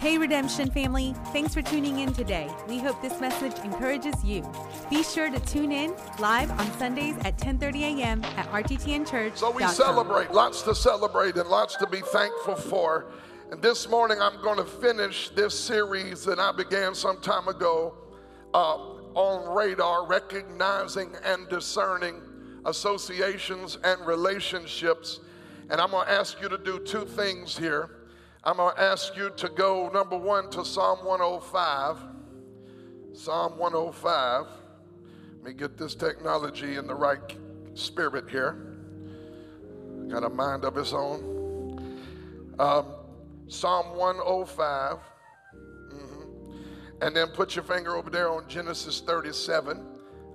Hey, Redemption family, thanks for tuning in today. We hope this message encourages you. Be sure to tune in live on Sundays at 10:30 a.m. at RTTN Church. So we celebrate, lots to celebrate and lots to be thankful for. And this morning I'm going to finish this series that I began some time ago uh, on radar, recognizing and discerning associations and relationships. And I'm going to ask you to do two things here. I'm going to ask you to go, number one, to Psalm 105. Psalm 105. Let me get this technology in the right spirit here. Got a mind of its own. Um, Psalm 105. Mm-hmm. And then put your finger over there on Genesis 37.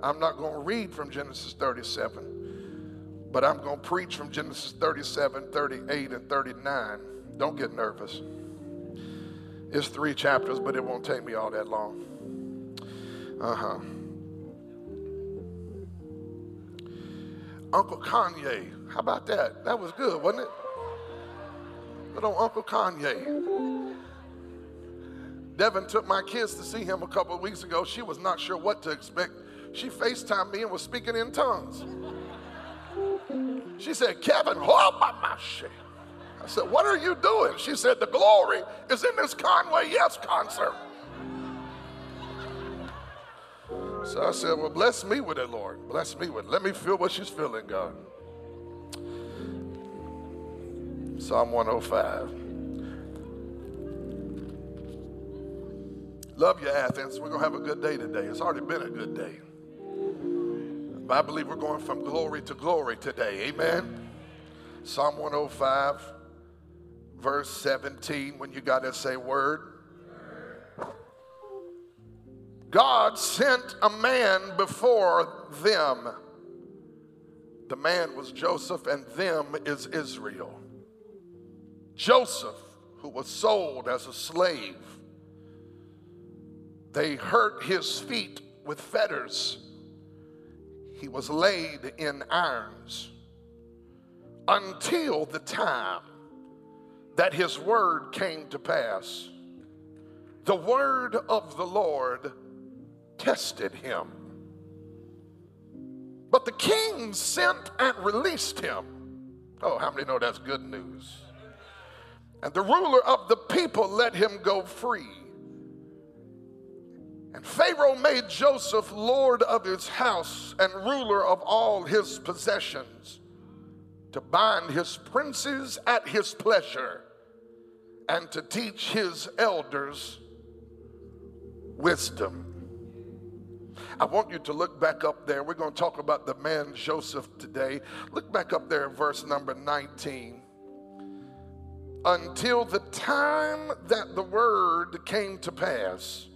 I'm not going to read from Genesis 37, but I'm going to preach from Genesis 37, 38, and 39. Don't get nervous. It's three chapters, but it won't take me all that long. Uh huh. Uncle Kanye. How about that? That was good, wasn't it? Little Uncle Kanye. Devin took my kids to see him a couple of weeks ago. She was not sure what to expect. She FaceTimed me and was speaking in tongues. She said, Kevin, hold my shit. I said, What are you doing? She said, The glory is in this Kanye West concert. So I said, Well, bless me with it, Lord. Bless me with it. Let me feel what she's feeling, God. Psalm 105. Love you, Athens. We're going to have a good day today. It's already been a good day. But I believe we're going from glory to glory today. Amen. Psalm 105 verse 17, when you got to say word. God sent a man before them. The man was Joseph, and them is Israel. Joseph, who was sold as a slave, they hurt his feet with fetters. He was laid in irons until the time that his word came to pass. The word of the Lord tested him. But the king sent and released him. Oh, how many know that's good news? And the ruler of the people let him go free. And Pharaoh made Joseph lord of his house and ruler of all his possessions to bind his princes at his pleasure and to teach his elders wisdom. I want you to look back up there. We're going to talk about the man Joseph today. Look back up there in verse number 19. Until the time that the word came to pass,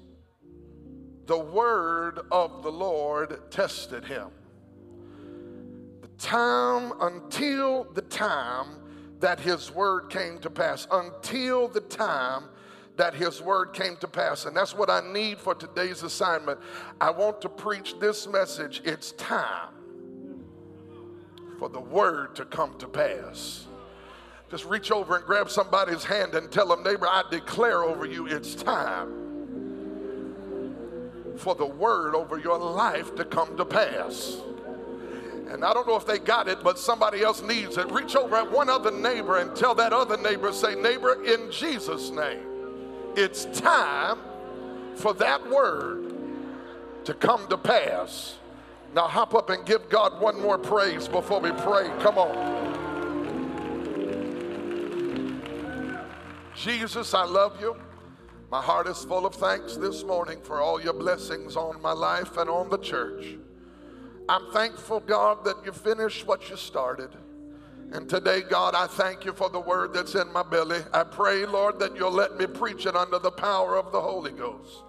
the word of the Lord tested him. The time until the time that his word came to pass, until the time that his word came to pass. And that's what I need for today's assignment. I want to preach this message. It's time for the word to come to pass. Just reach over and grab somebody's hand and tell them, neighbor, I declare over you it's time for the word over your life to come to pass. And I don't know if they got it, but somebody else needs it. Reach over at one other neighbor and tell that other neighbor, say, neighbor, in Jesus' name, it's time for that word to come to pass. Now hop up and give God one more praise before we pray. Come on. Jesus, I love you. My heart is full of thanks this morning for all your blessings on my life and on the church. I'm thankful, God, that you finished what you started. And today, God, I thank you for the word that's in my belly. I pray, Lord, that you'll let me preach it under the power of the Holy Ghost.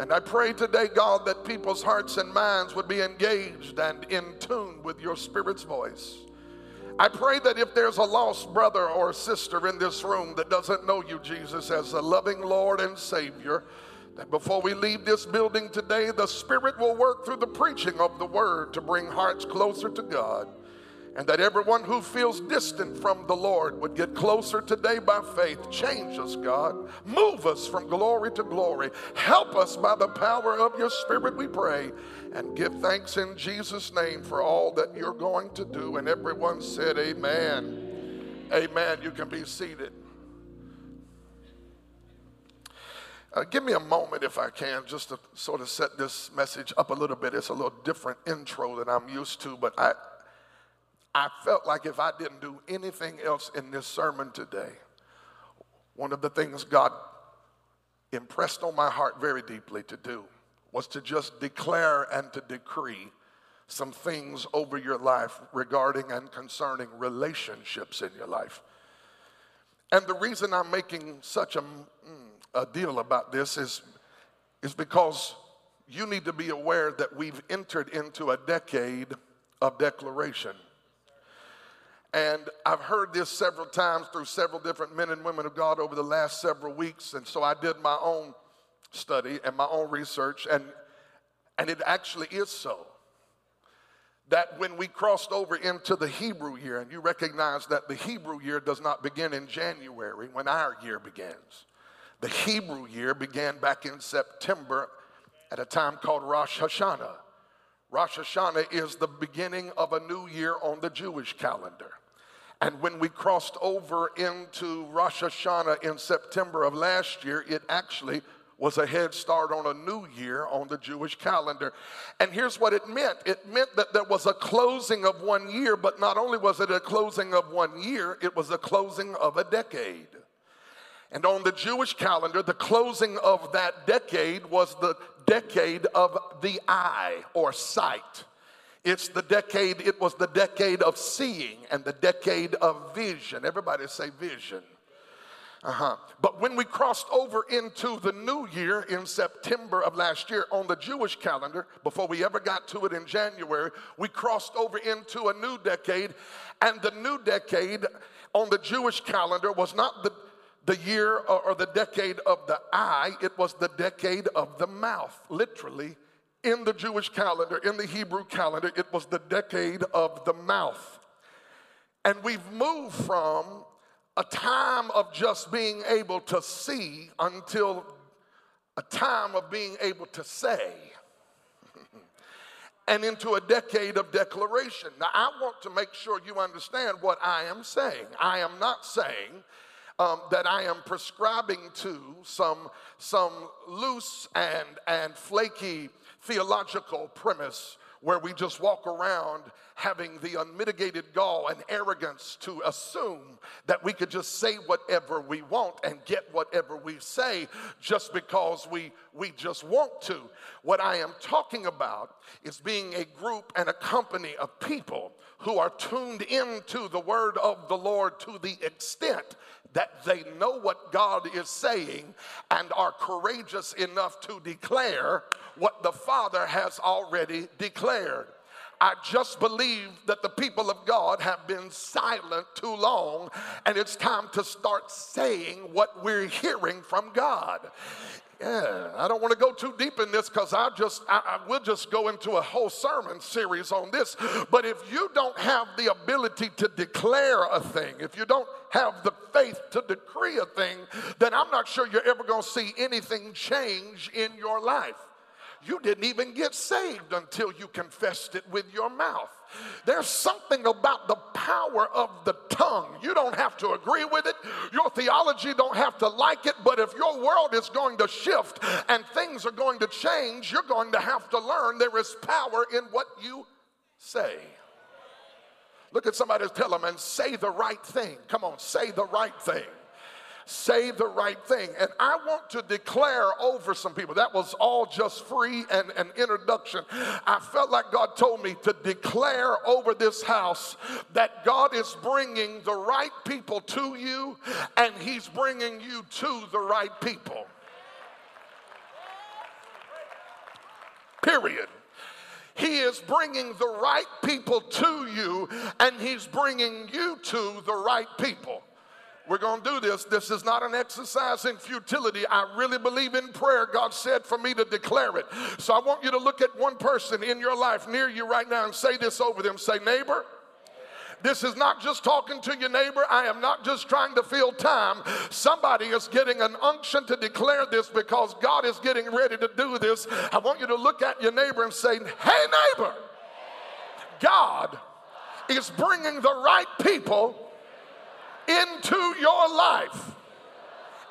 And I pray today, God, that people's hearts and minds would be engaged and in tune with your Spirit's voice. I pray that if there's a lost brother or sister in this room that doesn't know you, Jesus, as a loving Lord and Savior, that before we leave this building today, the Spirit will work through the preaching of the Word to bring hearts closer to God. and that everyone who feels distant from the Lord would get closer today by faith. Change us, God. Move us from glory to glory. Help us by the power of your Spirit, we pray. And give thanks in Jesus' name for all that you're going to do. And everyone said, Amen. Amen. You can be seated. Uh, give me a moment, if I can, just to sort of set this message up a little bit. It's a little different intro than I'm used to, but I, I felt like if I didn't do anything else in this sermon today, one of the things God impressed on my heart very deeply to do was to just declare and to decree some things over your life regarding and concerning relationships in your life. And the reason I'm making such a, mm, a deal about this is, is because you need to be aware that we've entered into a decade of declaration. And I've heard this several times through several different men and women of God over the last several weeks. And so I did my own study and my own research, and, and it actually is so. That when we crossed over into the Hebrew year, and you recognize that the Hebrew year does not begin in January when our year begins. The Hebrew year began back in September at a time called Rosh Hashanah. Rosh Hashanah is the beginning of a new year on the Jewish calendar. And when we crossed over into Rosh Hashanah in September of last year, it actually was a head start on a new year on the Jewish calendar. And here's what it meant it meant that there was a closing of one year, but not only was it a closing of one year, it was a closing of a decade. And on the Jewish calendar, the closing of that decade was the decade of the eye or sight. It's the decade, it was the decade of seeing and the decade of vision. Everybody say vision. Uh-huh. But when we crossed over into the new year in September of last year on the Jewish calendar, before we ever got to it in January, we crossed over into a new decade. And the new decade on the Jewish calendar was not the, the year or, the decade of the eye, it was the decade of the mouth, literally in the Jewish calendar, in the Hebrew calendar, it was the decade of the mouth. And we've moved from a time of just being able to see until a time of being able to say. and into a decade of declaration. Now, I want to make sure you understand what I am saying. I am not saying um, that I am prescribing to some, some loose and, and flaky theological premise where we just walk around having the unmitigated gall and arrogance to assume that we could just say whatever we want and get whatever we say just because we, we just want to. What I am talking about is being a group and a company of people who are tuned into the word of the Lord to the extent that they know what God is saying and are courageous enough to declare what the Father has already declared. I just believe that the people of God have been silent too long, and it's time to start saying what we're hearing from God. Yeah, I don't want to go too deep in this because I just I, I will just go into a whole sermon series on this. But if you don't have the ability to declare a thing, if you don't have the faith to decree a thing, then I'm not sure you're ever going to see anything change in your life. You didn't even get saved until you confessed it with your mouth. There's something about the power of the tongue. You don't have to agree with it. Your theology don't have to like it, but if your world is going to shift and things are going to change, you're going to have to learn there is power in what you say. Look at somebody tell them and say the right thing. Come on, say the right thing say the right thing. And I want to declare over some people. That was all just free and an introduction. I felt like God told me to declare over this house that God is bringing the right people to you and He's bringing you to the right people. Period. He is bringing the right people to you, and He's bringing you to the right people. We're going to do this. This is not an exercise in futility. I really believe in prayer. God said for me to declare it. So I want you to look at one person in your life near you right now and say this over them. Say, neighbor, This is not just talking to your neighbor. I am not just trying to fill time. Somebody is getting an unction to declare this because God is getting ready to do this. I want you to look at your neighbor and say, Hey, neighbor, God is bringing the right people into your life,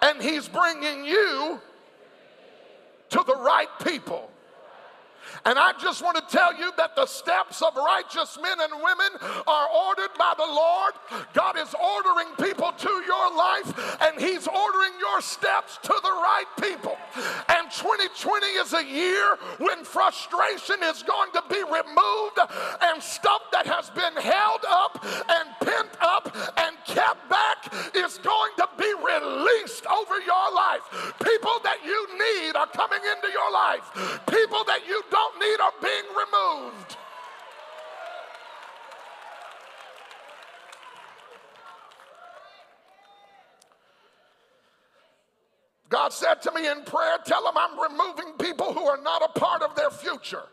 and He's bringing you to the right people. And I just want to tell you that the steps of righteous men and women are ordered by the Lord. God is ordering people to your life, and He's ordering your steps to the right people. And 2020 is a year when frustration is going to be removed, and stuff that has been held up and pent up and kept back is going to be released over your life. People that you need are coming into your life. People that you don't don't need are being removed. God said to me in prayer, Tell them I'm removing people who are not a part of their future.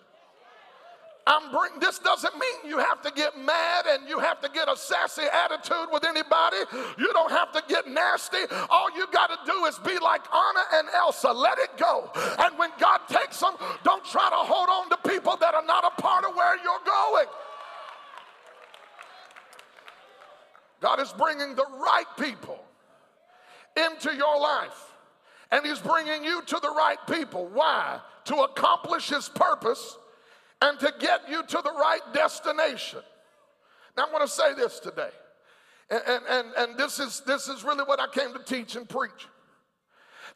I'm bring, this doesn't mean you have to get mad and you have to get a sassy attitude with anybody. You don't have to get nasty. All you got to do is be like Anna and Elsa. Let it go. And when God takes them, don't try to hold on to people that are not a part of where you're going. God is bringing the right people into your life. And He's bringing you to the right people. Why? To accomplish His purpose and to get you to the right destination. Now, I want to say this today, and, and, and, and this, is, this is really what I came to teach and preach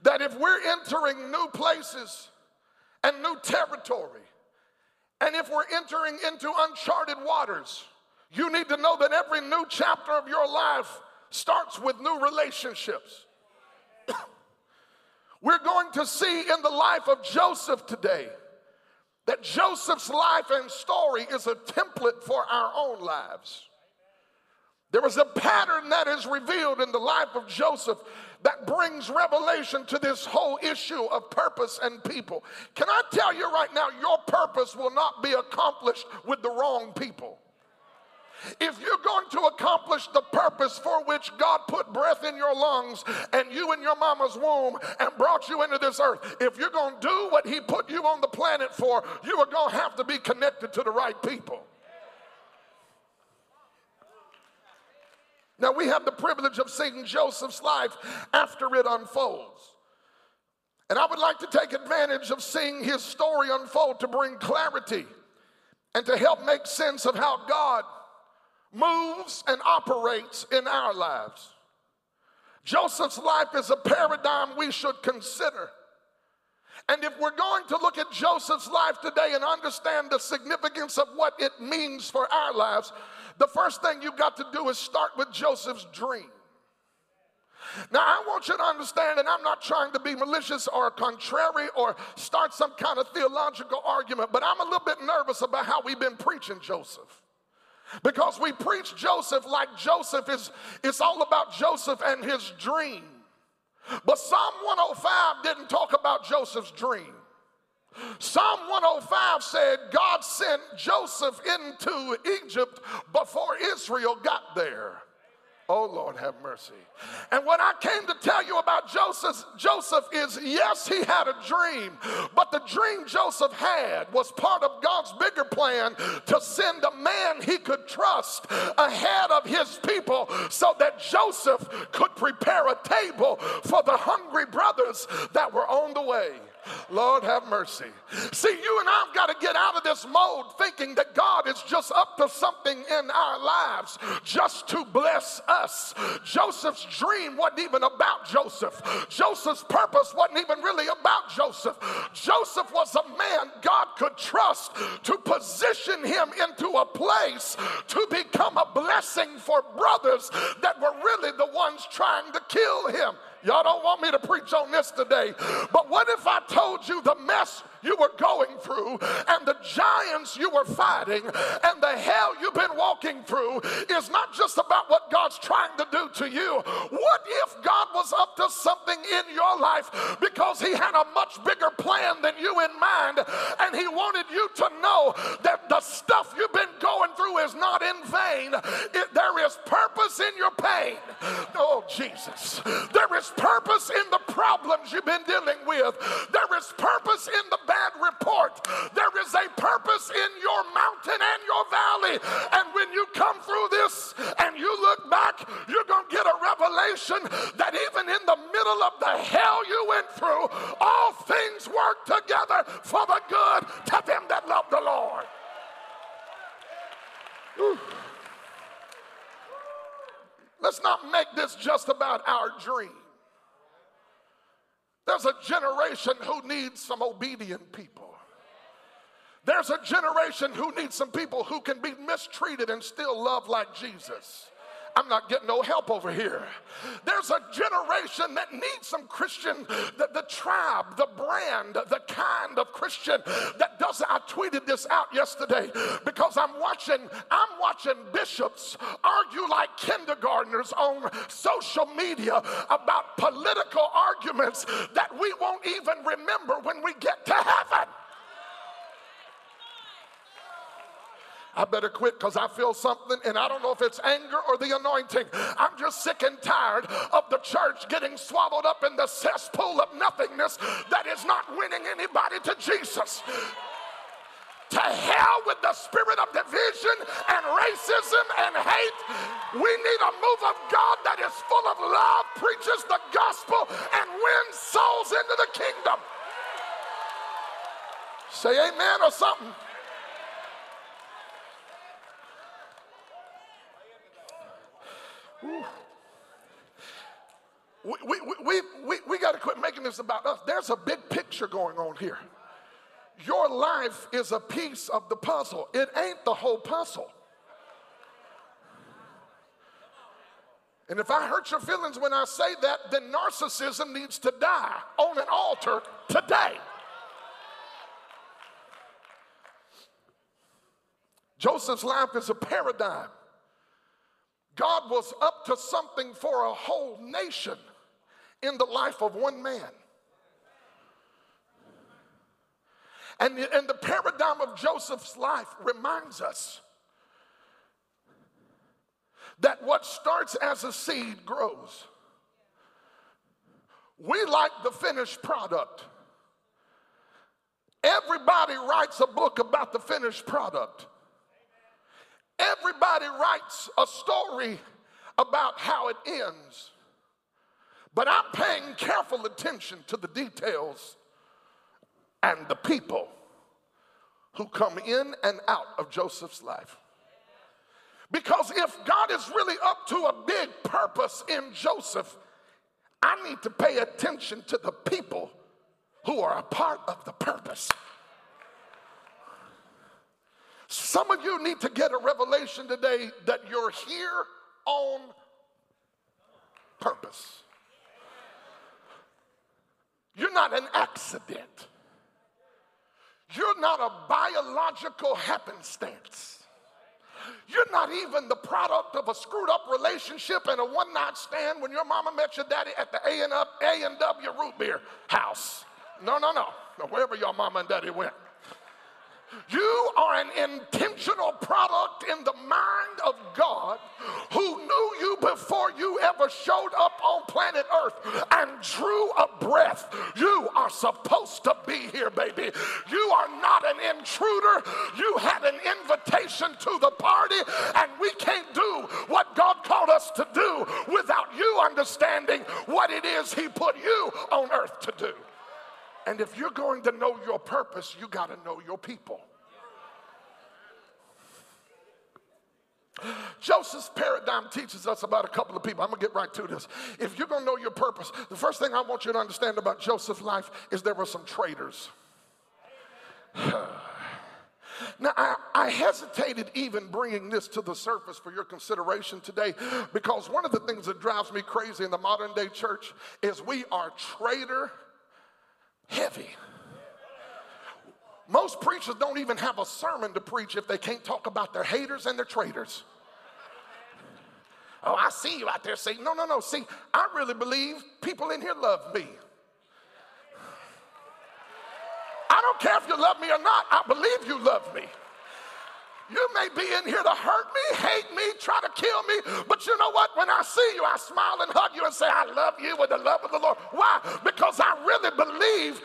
that if we're entering new places and new territory, and if we're entering into uncharted waters, you need to know that every new chapter of your life starts with new relationships. we're going to see in the life of Joseph today that Joseph's life and story is a template for our own lives. There is a pattern that is revealed in the life of Joseph that brings revelation to this whole issue of purpose and people. Can I tell you right now, your purpose will not be accomplished with the wrong people. If you're going to accomplish the purpose for which God put breath in your lungs and you in your mama's womb and brought you into this earth, if you're going to do what He put you on the planet for, you are going to have to be connected to the right people. Now, we have the privilege of seeing Joseph's life after it unfolds. And I would like to take advantage of seeing his story unfold to bring clarity and to help make sense of how God moves and operates in our lives. Joseph's life is a paradigm we should consider. And if we're going to look at Joseph's life today and understand the significance of what it means for our lives, the first thing you've got to do is start with Joseph's dream. Now, I want you to understand, and I'm not trying to be malicious or contrary or start some kind of theological argument, but I'm a little bit nervous about how we've been preaching Joseph. Because we preach Joseph like Joseph is, it's all about Joseph and his dream. But Psalm 105 didn't talk about Joseph's dream. Psalm 105 said God sent Joseph into Egypt before Israel got there. Oh Lord, have mercy. And what I came to tell you about Joseph, Joseph is yes, he had a dream, but the dream Joseph had was part of God's bigger plan to send a man he could trust ahead of his people so that Joseph could prepare a table for the hungry brothers that were on the way. Lord have mercy. See, you and I've got to get out of this mode thinking that God is just up to something in our lives just to bless us. Joseph's dream wasn't even about Joseph. Joseph's purpose wasn't even really about Joseph. Joseph was a man God could trust to position him into a place to become a blessing for brothers that were really the ones trying to kill him. Y'all don't want me to preach on this today, but what if I told you the mess you were going through and the giants you were fighting and the hell you've been walking through is not just about what God's trying to do to you. What if God was up to something in your life because He had a much bigger plan than you in mind and He wanted you to know that the stuff you've been going through is not in vain. It, there is purpose in your pain. Oh, Jesus. There is purpose in the problems you've been dealing with. There is purpose in the bad report. There is a purpose in your mountain and your valley. And when you come through this and you look back, you're going to get a revelation that even in the middle of the hell you went through, all things work together for the good to them that love the Lord. Let's not make this just about our dream. There's a generation who needs some obedient people. There's a generation who needs some people who can be mistreated and still love like Jesus. I'm not getting no help over here. There's a generation that needs some Christian, the, the tribe, the brand, the kind of Christian that doesn't. I tweeted this out yesterday because I'm watching, I'm watching bishops argue like kindergartners on social media about political arguments that we won't even remember when we get to heaven. I better quit because I feel something, and I don't know if it's anger or the anointing. I'm just sick and tired of the church getting swallowed up in the cesspool of nothingness that is not winning anybody to Jesus. To hell with the spirit of division and racism and hate. We need a move of God that is full of love, preaches the gospel, and wins souls into the kingdom. Say amen or something. We, we, we, we, we got to quit making this about us. There's a big picture going on here. Your life is a piece of the puzzle, it ain't the whole puzzle. And if I hurt your feelings when I say that, then narcissism needs to die on an altar today. Joseph's life is a paradigm. God was up to something for a whole nation in the life of one man. And, and the paradigm of Joseph's life reminds us that what starts as a seed grows. We like the finished product. Everybody writes a book about the finished product. Everybody writes a story about how it ends. But I'm paying careful attention to the details and the people who come in and out of Joseph's life. Because if God is really up to a big purpose in Joseph, I need to pay attention to the people who are a part of the purpose. Some of you need to get a revelation today that you're here on purpose. You're not an accident. You're not a biological happenstance. You're not even the product of a screwed up relationship and a one night stand when your mama met your daddy at the A&W root beer house. No, no, no. Wherever your mama and daddy went. You are an intentional product in the mind of God who knew you before you ever showed up on planet Earth and drew a breath. You are supposed to be here, baby. You are not an intruder. You had an invitation to the party, and we can't do what God called us to do without you understanding what it is He put you on earth to do. And if you're going to know your purpose, you got to know your people. Joseph's paradigm teaches us about a couple of people. I'm gonna get right to this. If you're gonna know your purpose, the first thing I want you to understand about Joseph's life is there were some traitors. Now, I, I, hesitated even bringing this to the surface for your consideration today because one of the things that drives me crazy in the modern day church is we are traitor heavy. Most preachers don't even have a sermon to preach if they can't talk about their haters and their traitors. Oh, I see you out there saying, no, no, no. See, I really believe people in here love me. I don't care if you love me or not, I believe you love me. You may be in here to hurt me, hate me, try to kill me, but you know what? When I see you, I smile and hug you and say, I love you with the love of the Lord. Why? Because I really believe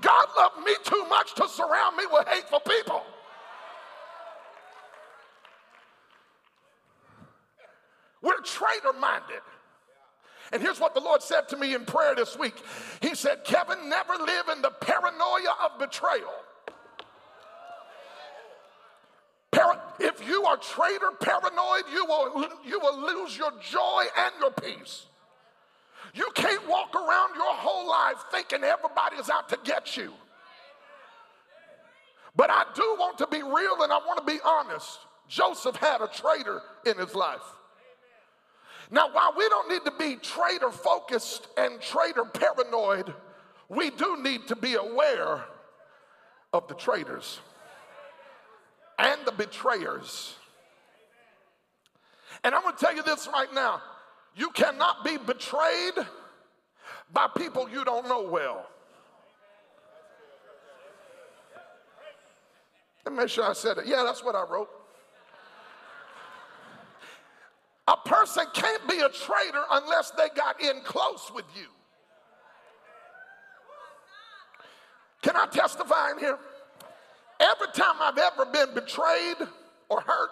God loved me too much to surround me with hateful people. We're traitor minded. And here's what the Lord said to me in prayer this week He said, Kevin, never live in the paranoia of betrayal. If you are traitor paranoid, you will, you will lose your joy and your peace. You can't walk around your whole life thinking everybody is out to get you. But I do want to be real and I want to be honest. Joseph had a traitor in his life. Now, while we don't need to be traitor focused and traitor paranoid, we do need to be aware of the traitors and the betrayers. And I'm going to tell you this right now you cannot be betrayed by people you don't know well. Let me make sure I said it. Yeah, that's what I wrote. A person can't be a traitor unless they got in close with you. Can I testify in here? Every time I've ever been betrayed or hurt,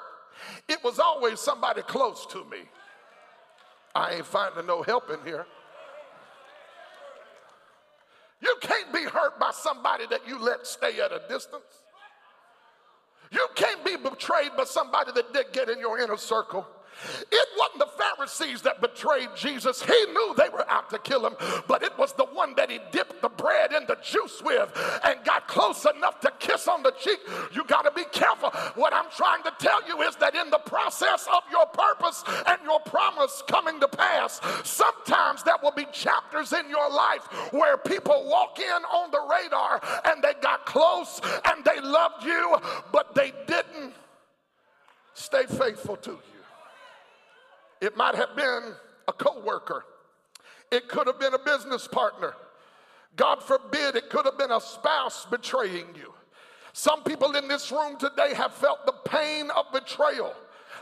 it was always somebody close to me. I ain't finding no help in here. You can't be hurt by somebody that you let stay at a distance. You can't be betrayed by somebody that did get in your inner circle. It wasn't the Pharisees that betrayed Jesus. He knew they were out to kill him, but it was the one that he dipped the bread in the juice with and got close enough to kiss on the cheek. You got to be careful. What I'm trying to tell you is that in the process of your purpose and your promise coming to pass, sometimes there will be chapters in your life where people walk in on the radar and they got close and they loved you, but they didn't stay faithful to you. It might have been a coworker. It could have been a business partner. God forbid, it could have been a spouse betraying you. Some people in this room today have felt the pain of betrayal.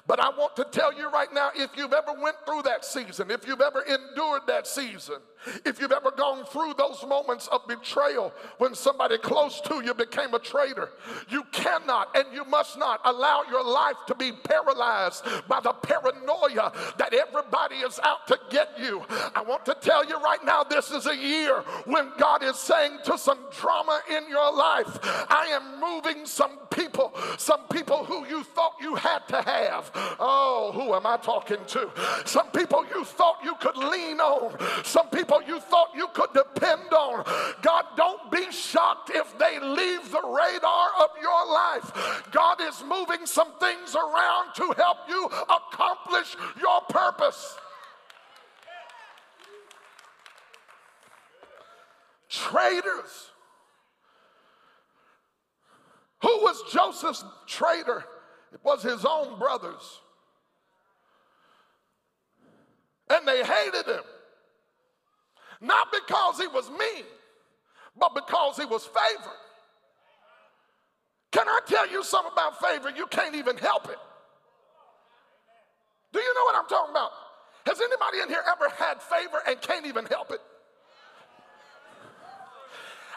But I want to tell you right now if you've ever went through that season, if you've ever endured that season, if you've ever gone through those moments of betrayal when somebody close to you became a traitor, you cannot and you must not allow your life to be paralyzed by the paranoia that everybody is out to get you. I want to tell you right now, this is a year when God is saying to some drama in your life, I am moving some people, some people who you thought you had to have. Oh, who am I talking to? Some people you thought you could lean on, some people you thought you could depend on. God, don't be shocked if they leave the radar of your life. God is moving some things around to help you accomplish your purpose. Traitors. Who was Joseph's traitor? It was his own brothers. And they hated him. Not because he was mean, but because he was favored. Can I tell you something about favor? You can't even help it. Do you know what I'm talking about? Has anybody in here ever had favor and can't even help it?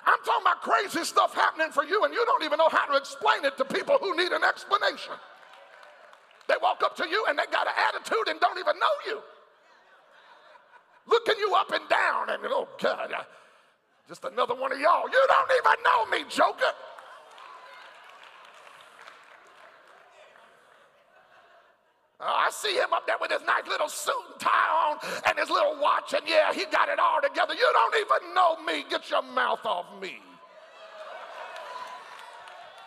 I'm talking about crazy stuff happening for you, and you don't even know how to explain it to people who need an explanation. They walk up to you and they got an attitude and don't even know you. Looking you up and down, and oh God, just another one of y'all. You don't even know me, Joker. Oh, I see him up there with his nice little suit and tie on and his little watch, and yeah, he got it all together. You don't even know me. Get your mouth off me.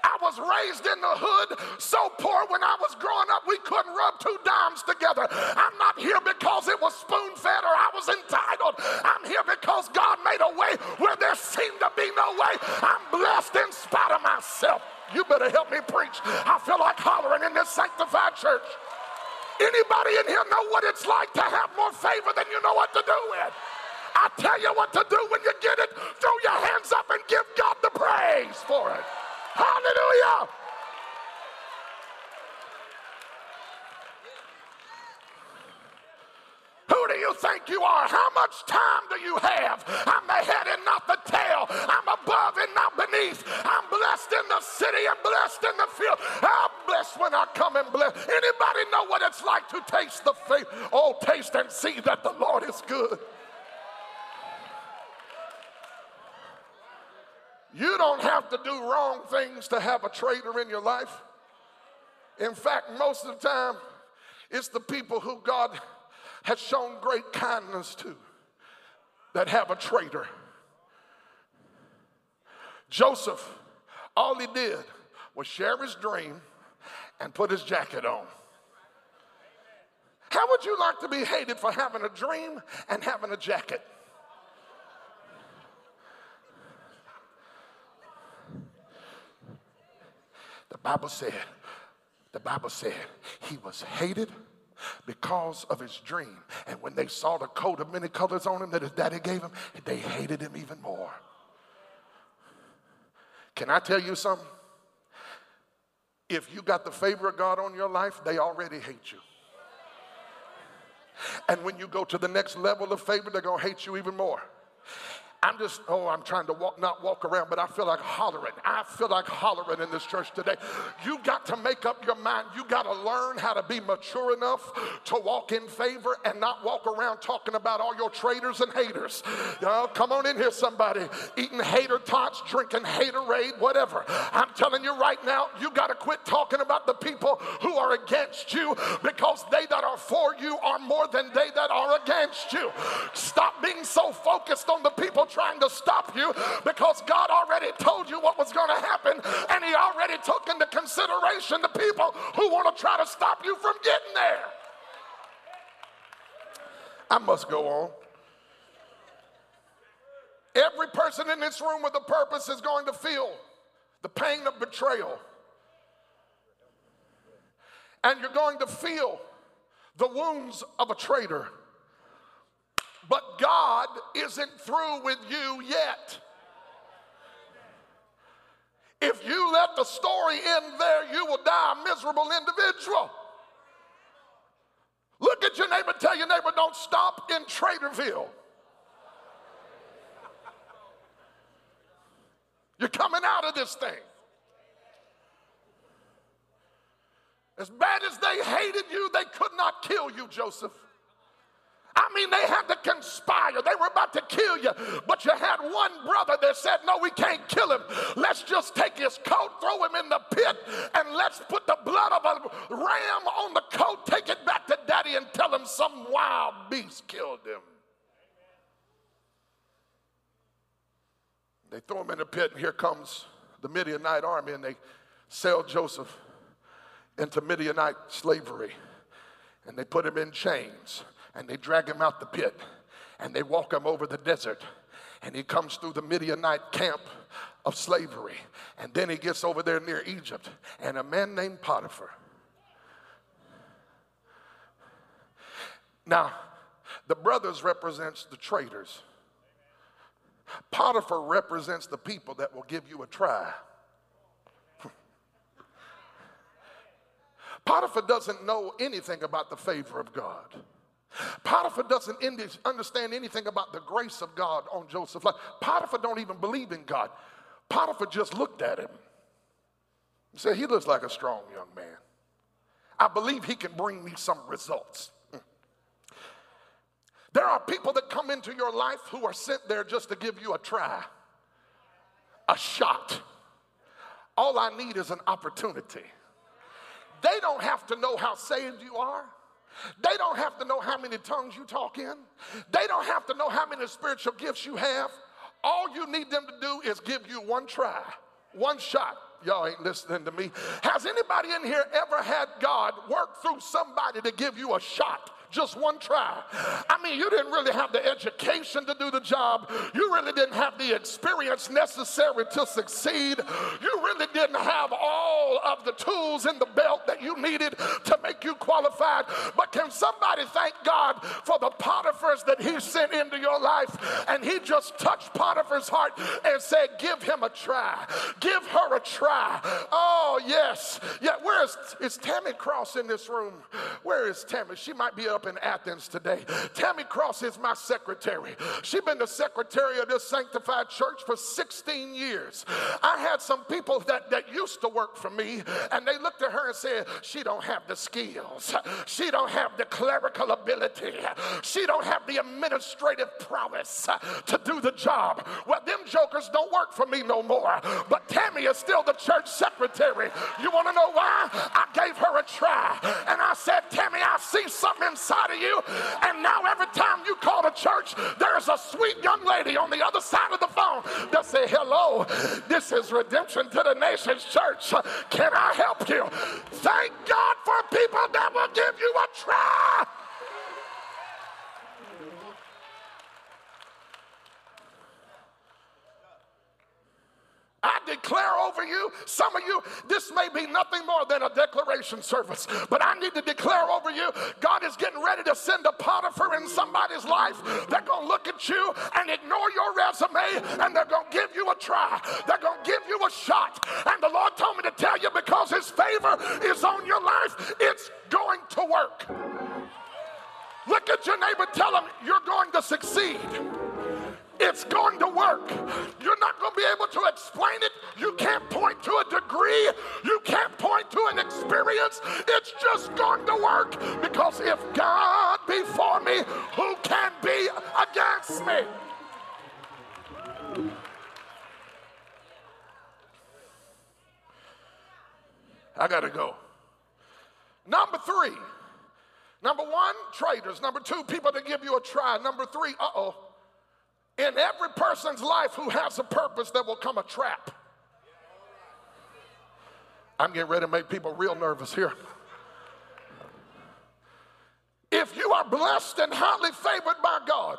I was raised in the hood so poor when I was growing up, we couldn't rub two dimes together. I'm not here because it was spoon fed or I was entitled. I'm here because God made a way where there seemed to be no way. I'm blessed in spite of myself. You better help me preach. I feel like hollering in this sanctified church. Anybody in here know what it's like to have more favor than you know what to do with? I tell you what to do when you get it. Throw your hands up and give God the praise for it. Hallelujah. Who do you think you are? How much time do you have? I'm the head and not the tail. I'm above and not beneath. I'm blessed in the city and blessed in the field. I'm blessed when I come and bless. Anybody know what it's like to taste the faith? Oh, taste and see that the Lord is good. You don't have to do wrong things to have a traitor in your life. In fact, most of the time, it's the people who God has shown great kindness to that have a traitor. Joseph, all he did was share his dream and put his jacket on. How would you like to be hated for having a dream and having a jacket? The Bible said, the Bible said he was hated because of his dream. And when they saw the coat of many colors on him that his daddy gave him, they hated him even more. Can I tell you something? If you got the favor of God on your life, they already hate you. And when you go to the next level of favor, they're going to hate you even more. I'm just, oh, I'm trying to walk, not walk around, but I feel like hollering. I feel like hollering in this church today. You got to make up your mind. You got to learn how to be mature enough to walk in favor and not walk around talking about all your traitors and haters. Uh, come on in here, somebody. Eating hater tots, drinking haterade, whatever. I'm telling you right now, you got to quit talking about the people who are against you because they that are for you are more than they that are against you. Stop being so focused on the people trying to stop you because God already told you what was going to happen and He already took into consideration the people who want to try to stop you from getting there. I must go on. Every person in this room with a purpose is going to feel the pain of betrayal. And you're going to feel the wounds of a traitor. But God isn't through with you yet. If you let the story end there, you will die a miserable individual. Look at your neighbor, tell your neighbor, don't stop in Traitorville. You're coming out of this thing. As bad as they hated you, they could not kill you, Joseph. I mean, they had to conspire. They were about to kill you. But you had one brother that said, No, we can't kill him. Let's just take his coat, throw him in the pit, and let's put the blood of a ram on the coat, take it back to daddy, and tell him some wild beast killed him. They throw him in the pit, and here comes the Midianite army, and they sell Joseph into Midianite slavery. And they put him in chains and they drag him out the pit and they walk him over the desert and he comes through the Midianite camp of slavery and then he gets over there near Egypt and a man named Potiphar. Now the brothers represents the traitors. Potiphar represents the people that will give you a try. Potiphar doesn't know anything about the favor of God. Potiphar doesn't understand anything about the grace of God on Joseph's life. Potiphar don't even believe in God. Potiphar just looked at him and said, he looks like a strong young man. I believe he can bring me some results. Hmm. There are people that come into your life who are sent there just to give you a try, a shot. All I need is an opportunity. They don't have to know how saved you are. They don't have to know how many tongues you talk in. They don't have to know how many spiritual gifts you have. All you need them to do is give you one try, one shot. Y'all ain't listening to me. Has anybody in here ever had God work through somebody to give you a shot just one try. I mean, you didn't really have the education to do the job. You really didn't have the experience necessary to succeed. You really didn't have all of the tools in the belt that you needed to make you qualified. But can somebody thank God for the Potiphars that He sent into your life? And He just touched Potiphar's heart and said, Give him a try. Give her a try. Oh, yes. Yeah, where is, is Tammy Cross in this room? Where is Tammy? She might be up in Athens today. Tammy Cross is my secretary. She's been the secretary of this sanctified church for 16 years. I had some people that, that used to work for me, and they looked at her and said, She don't have the skills. She don't have the clerical ability. She don't have the administrative prowess to do the job. Well, them jokers don't work for me no more. But Tammy is still the church secretary. You want to know why? I gave her a try. And I said, Tammy, I see something inside of you. And now every time you call the church, there's a sweet young lady on the other side of the phone that say, hello, this is Redemption to the Nations Church. Can I help you? Thank God for people that will give you a try. I declare over you, some of you, this may be nothing more than a declaration service, but I need to declare over you, God is getting ready to send a Potiphar in somebody's life. They're going to look at you and ignore your resume, and they're going to give you a try. They're going to give you a shot. And the Lord told me to tell you because His favor is on your life, it's going to work. Look at your neighbor, tell him you're going to succeed it's going to work. You're not going to be able to explain it. You can't point to a degree. You can't point to an experience. It's just going to work because if God be for me, who can be against me? I got to go. Number three. Number one, traitors. Number two, people that give you a try. Number three, uh oh in every person's life who has a purpose, there will come a trap. I'm getting ready to make people real nervous here. If you are blessed and highly favored by God,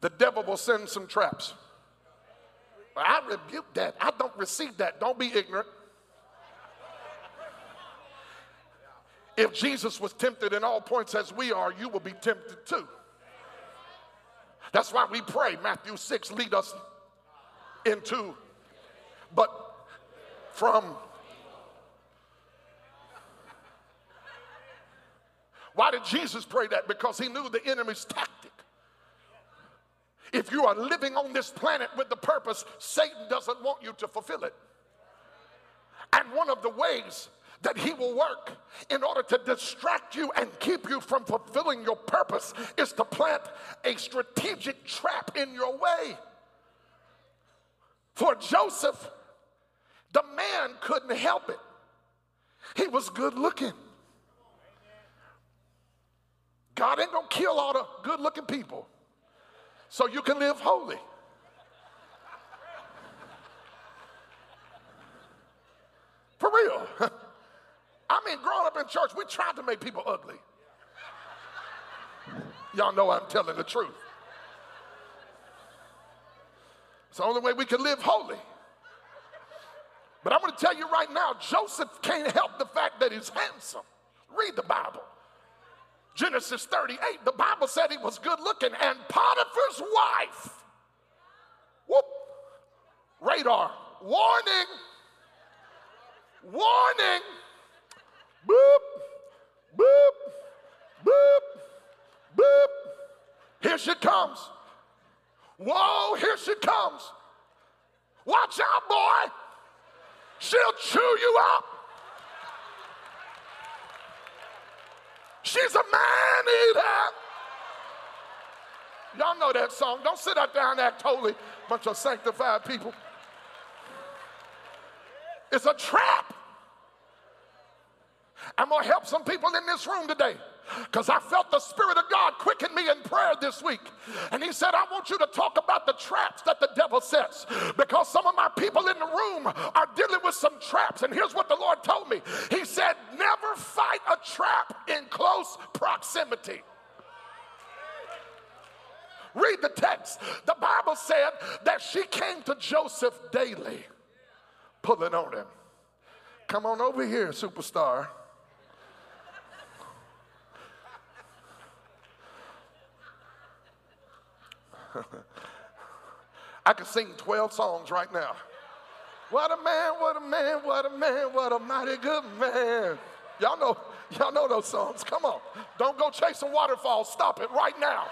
the devil will send some traps. I rebuke that. I don't receive that. Don't be ignorant. If Jesus was tempted in all points as we are, you will be tempted too. That's why we pray, Matthew 6, lead us into, but from. Why did Jesus pray that? Because he knew the enemy's tactic. If you are living on this planet with the purpose, Satan doesn't want you to fulfill it. And one of the ways that he will work in order to distract you and keep you from fulfilling your purpose is to plant a strategic trap in your way. For Joseph, the man couldn't help it. He was good looking. God ain't gonna kill all the good looking people so you can live holy. For real. I mean, growing up in church, we tried to make people ugly. Y'all know I'm telling the truth. It's the only way we can live holy. But I'm going to tell you right now, Joseph can't help the fact that he's handsome. Read the Bible. Genesis 38, the Bible said he was good looking, and Potiphar's wife, whoop, radar, warning, warning boop, boop, boop, boop. Here she comes. Whoa, here she comes. Watch out, boy. She'll chew you up. She's a man eater. Y'all know that song. Don't sit out there and act holy, bunch of sanctified people. It's a trap. I'm going to help some people in this room today because I felt the Spirit of God quicken me in prayer this week. And he said, I want you to talk about the traps that the devil sets because some of my people in the room are dealing with some traps. And here's what the Lord told me He said, Never fight a trap in close proximity. Read the text. The Bible said that she came to Joseph daily, pulling on him. Come on over here, superstar. I could sing 12 songs right now. What a man, what a man, what a man, what a mighty good man. Y'all know, y'all know those songs. Come on. Don't go chasing waterfalls. Stop it right now.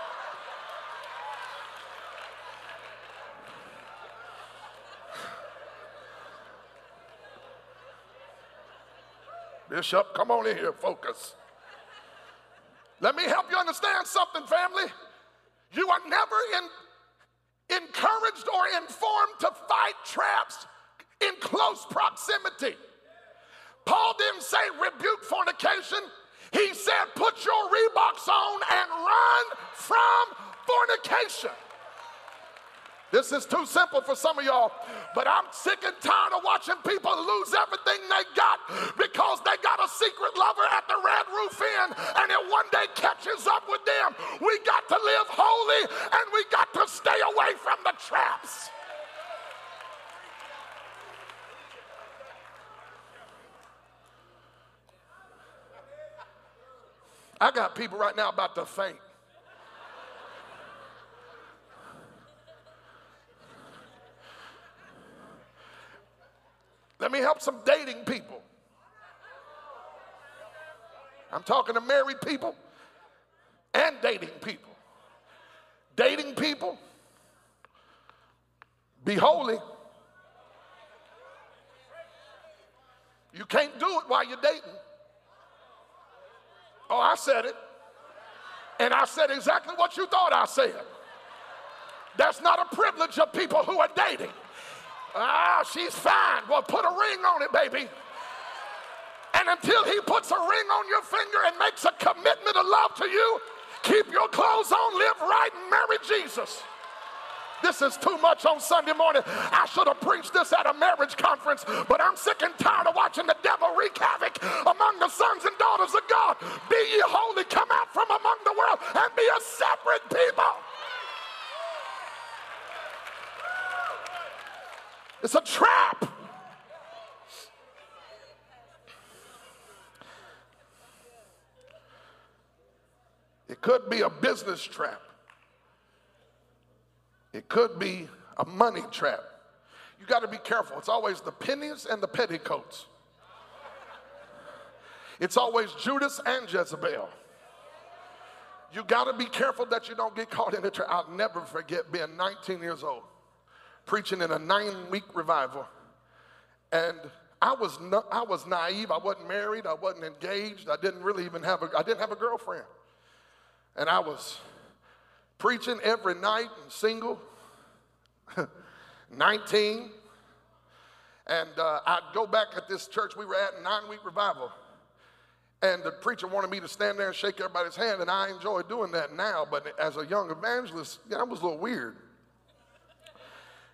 Bishop, come on in here, focus. Let me help you understand something, family. You are never in, encouraged or informed to fight traps in close proximity. Paul didn't say rebuke fornication. He said put your Reeboks on and run from fornication. This is too simple for some of y'all, but I'm sick and tired of watching people lose everything they got because they got a secret lover at the Red Roof Inn and it one day catches up with them. We got to live holy and we got to stay away from the traps. I got people right now about to faint. Let me help some dating people. I'm talking to married people and dating people. Dating people, be holy. You can't do it while you're dating. Oh, I said it. And I said exactly what you thought I said. That's not a privilege of people who are dating. Ah, she's fine. Well, put a ring on it, baby. And until he puts a ring on your finger and makes a commitment of love to you, keep your clothes on, live right, and marry Jesus. This is too much on Sunday morning. I should have preached this at a marriage conference, but I'm sick and tired of watching the devil wreak havoc among the sons and daughters of God. Be ye holy, come out from among the world, and be a separate people. It's a trap. It could be a business trap. It could be a money trap. You got to be careful. It's always the pennies and the petticoats. It's always Judas and Jezebel. You got to be careful that you don't get caught in a trap. I'll never forget being 19 years old preaching in a nine week revival. And I was, no, I was naive. I wasn't married. I wasn't engaged. I didn't really even have a, I didn't have a girlfriend. And I was preaching every night and single, 19. And uh, I'd go back at this church we were at, nine week revival. And the preacher wanted me to stand there and shake everybody's hand, and I enjoy doing that now. But as a young evangelist, yeah, I was a little weird.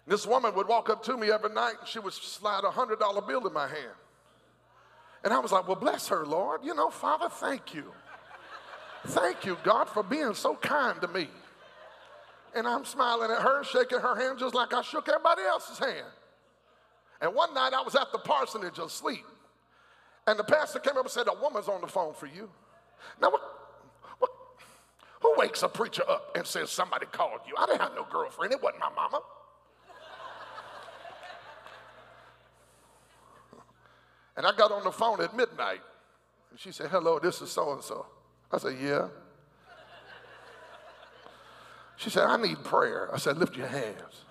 This woman would walk up to me every night and she would slide a $100 bill in my hand. And I was like, well, bless her, Lord. You know, Father, thank you. Thank you, God, for being so kind to me. And I'm smiling at her, shaking her hand just like I shook everybody else's hand. And one night I was at the parsonage asleep. And the pastor came up and said, A woman's on the phone for you. Now, what, what, who wakes a preacher up and says somebody called you? I didn't have no girlfriend. It wasn't my mama. And I got on the phone at midnight. And she said, Hello, this is so and so. I said, Yeah. She said, I need prayer. I said, Lift your hands.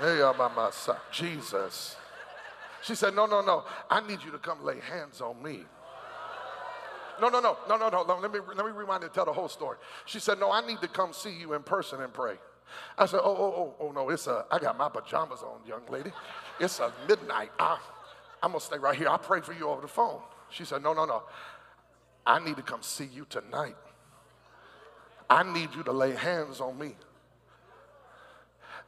Hey, y'all by my side. Jesus. She said, No, no, no. I need you to come lay hands on me. No, no, no, no, no, no. Let me, let me rewind and tell the whole story. She said, No, I need to come see you in person and pray. I said, oh, oh, oh, oh, no, it's a, I got my pajamas on, young lady. It's a midnight. I, I'm going to stay right here. I'll pray for you over the phone. She said, no, no, no. I need to come see you tonight. I need you to lay hands on me.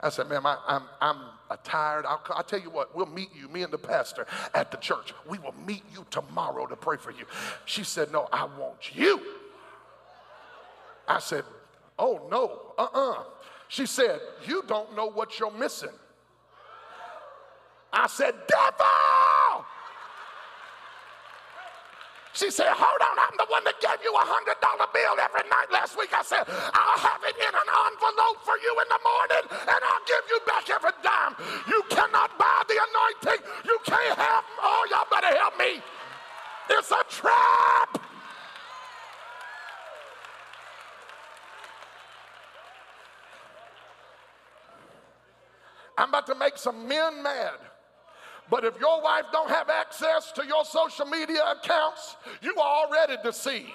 I said, ma'am, I, am I'm, I'm tired. I'll, I'll tell you what, we'll meet you, me and the pastor at the church. We will meet you tomorrow to pray for you. She said, no, I want you. I said, oh, no, uh-uh. She said, you don't know what you're missing. I said, devil! She said, Hold on, I'm the one that gave you a $100 bill every night last week. I said, I'll have it in an envelope for you in the morning and I'll give you back every dime. You cannot buy the anointing. You can't have, oh, y'all better help me. It's a trap. I'm about to make some men mad. But if your wife don't have access to your social media accounts, you are already deceived.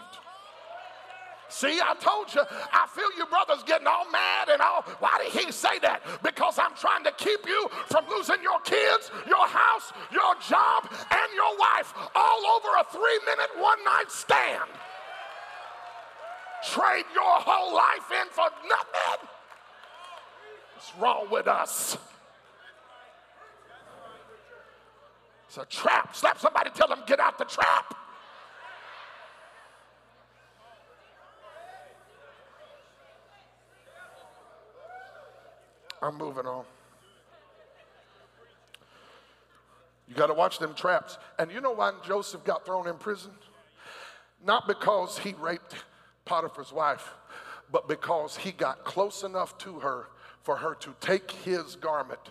See, I told you, I feel you brothers getting all mad and all. Why did he say that? Because I'm trying to keep you from losing your kids, your house, your job, and your wife all over a three minute one night stand. Trade your whole life in for nothing. What's wrong with us? It's a trap. Slap somebody, tell them, get out the trap. I'm moving on. You got to watch them traps. And you know why Joseph got thrown in prison? Not because he raped Potiphar's wife, but because he got close enough to her for her to take his garment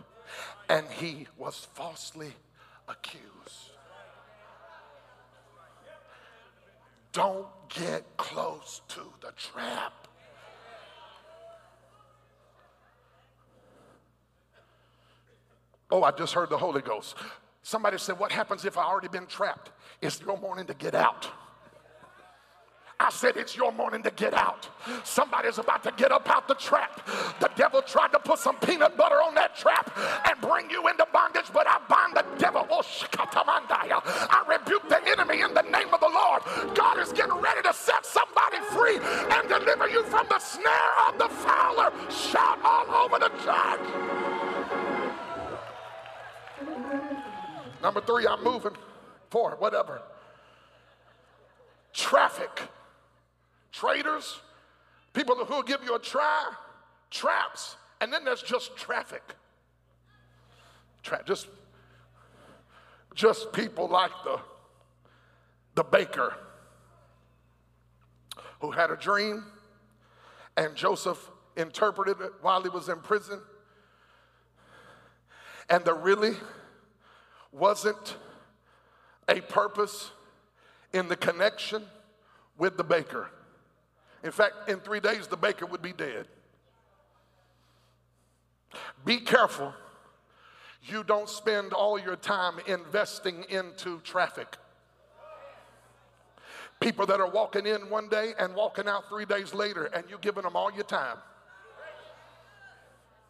and he was falsely accused. Don't get close to the trap. Oh, I just heard the Holy Ghost. Somebody said, What happens if I already been trapped? It's your morning to get out. I said, It's your morning to get out. Somebody's about to get up out the trap. The devil tried to put some peanut butter on that trap and bring you into bondage, but I bind the devil. Oh, I rebuke the enemy in the name of the Lord. God is getting ready to set somebody free and deliver you from the snare of the fowler. Shout all over the church. Number three, I'm moving. Four, whatever. Traffic traders, people who will give you a try, traps, and then there's just traffic. Tra- just, just people like the, the baker who had a dream and Joseph interpreted it while he was in prison. And there really wasn't a purpose in the connection with the baker. In fact, in three days, the baker would be dead. Be careful you don't spend all your time investing into traffic. People that are walking in one day and walking out three days later, and you giving them all your time.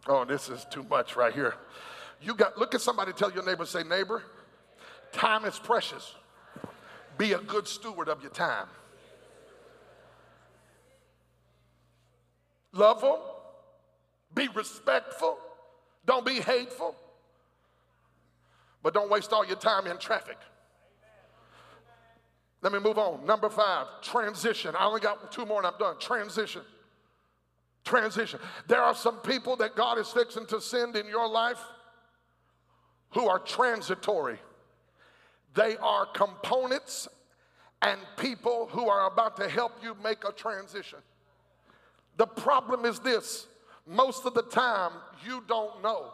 Oh, this is too much right here. You got look at somebody, tell your neighbor, say, neighbor, time is precious. Be a good steward of your time. Love them. Be respectful. Don't be hateful. But don't waste all your time in traffic. Let me move on. Number five, transition. I only got two more and I'm done. Transition. Transition. There are some people that God is fixing to send in your life who are transitory. They are components and people who are about to help you make a transition. The problem is this most of the time, you don't know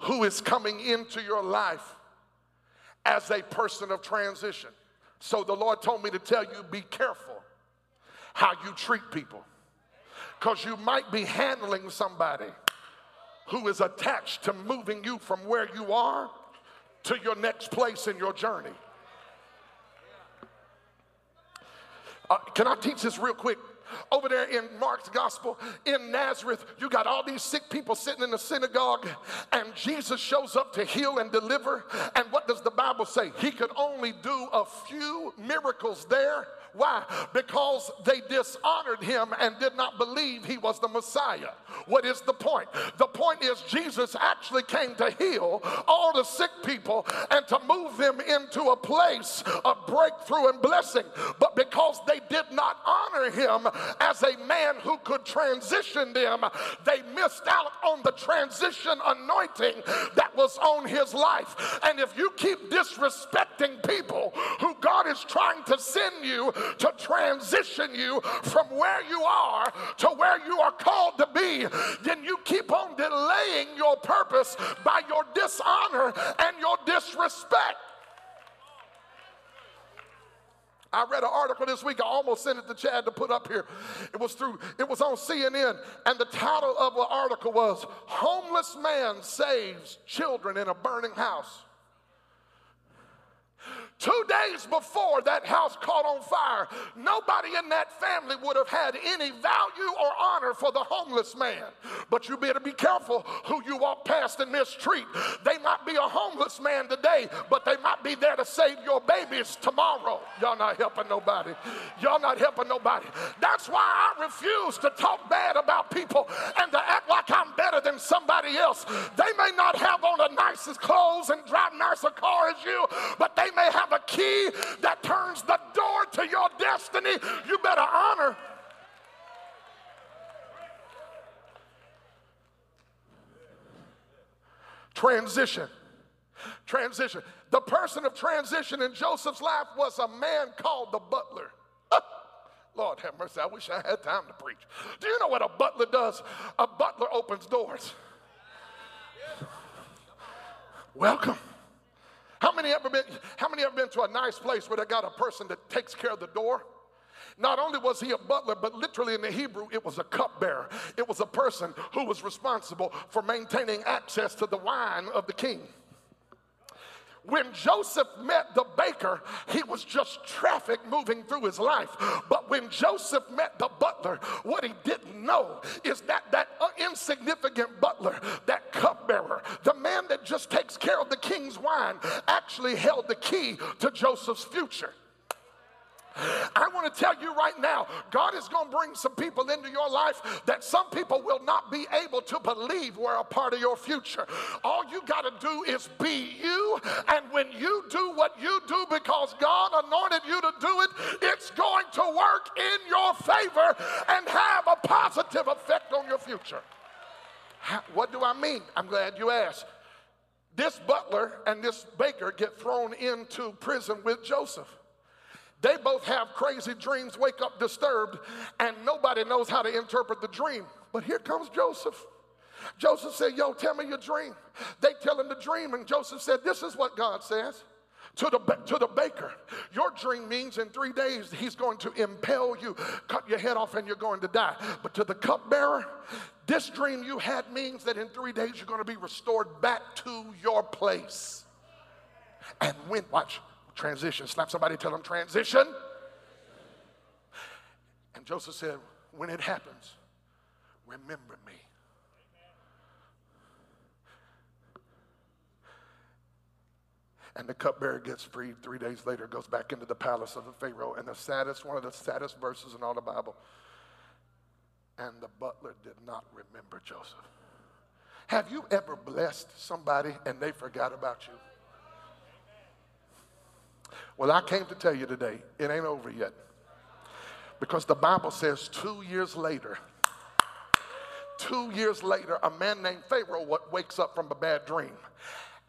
who is coming into your life as a person of transition. So the Lord told me to tell you be careful how you treat people because you might be handling somebody who is attached to moving you from where you are to your next place in your journey. Uh, can I teach this real quick? Over there in Mark's gospel in Nazareth, you got all these sick people sitting in the synagogue, and Jesus shows up to heal and deliver. And what does the Bible say? He could only do a few miracles there Why? Because they dishonored him and did not believe he was the Messiah. What is the point? The point is Jesus actually came to heal all the sick people and to move them into a place of breakthrough and blessing. But because they did not honor him as a man who could transition them, they missed out on the transition anointing that was on his life. And if you keep disrespecting people who God is trying to send you to transition you from where you are to where you are called to be, then you keep on delaying your purpose by your dishonor and your disrespect. I read an article this week. I almost sent it to Chad to put up here. It was through, it was on CNN, and the title of the article was Homeless Man Saves Children in a Burning House. Two days before that house caught on fire, nobody in that family would have had any value or honor for the homeless man. But you better be careful who you walk past and mistreat. They might be a homeless man today, but they might be there to save your babies tomorrow. Y'all not helping nobody. Y'all not helping nobody. That's why I refuse to talk bad about people and to act like I'm better than somebody else. They may not have on the nicest clothes and drive nicer car as you, but they may have have a key that turns the door to your destiny, you better honor. Transition. Transition. The person of transition in Joseph's life was a man called the butler. Lord have mercy, I wish I had time to preach. Do you know what a butler does? A butler opens doors. Welcome. How many ever been, how many ever been to a nice place where they got a person that takes care of the door? Not only was he a butler, but literally in the Hebrew, it was a cupbearer. It was a person who was responsible for maintaining access to the wine of the king. When Joseph met the baker, he was just traffic moving through his life. But when Joseph met the butler, what he didn't know is that that insignificant butler, that cupbearer, the man that just takes care of the king's wine, actually held the key to Joseph's future. I want to tell you right now, God is going to bring some people into your life that some people will not be able to believe were a part of your future. All you got to do is be you, and when you do what you do because God anointed you to do it, it's going to work in your favor and have a positive effect on your future. What do I mean? I'm glad you asked. This butler and this baker get thrown into prison with Joseph. They both have crazy dreams, wake up disturbed, and nobody knows how to interpret the dream. But here comes Joseph. Joseph said, Yo, tell me your dream. They tell him the dream, and Joseph said, This is what God says. To the, to the baker, your dream means in three days he's going to impale you, cut your head off, and you're going to die. But to the cupbearer, this dream you had means that in three days you're going to be restored back to your place. And when, watch, Transition. Slap somebody, tell them transition. And Joseph said, When it happens, remember me. And the cupbearer gets freed three days later, goes back into the palace of the Pharaoh. And the saddest, one of the saddest verses in all the Bible. And the butler did not remember Joseph. Have you ever blessed somebody and they forgot about you? Well, I came to tell you today, it ain't over yet. Because the Bible says two years later, two years later, a man named Pharaoh wakes up from a bad dream.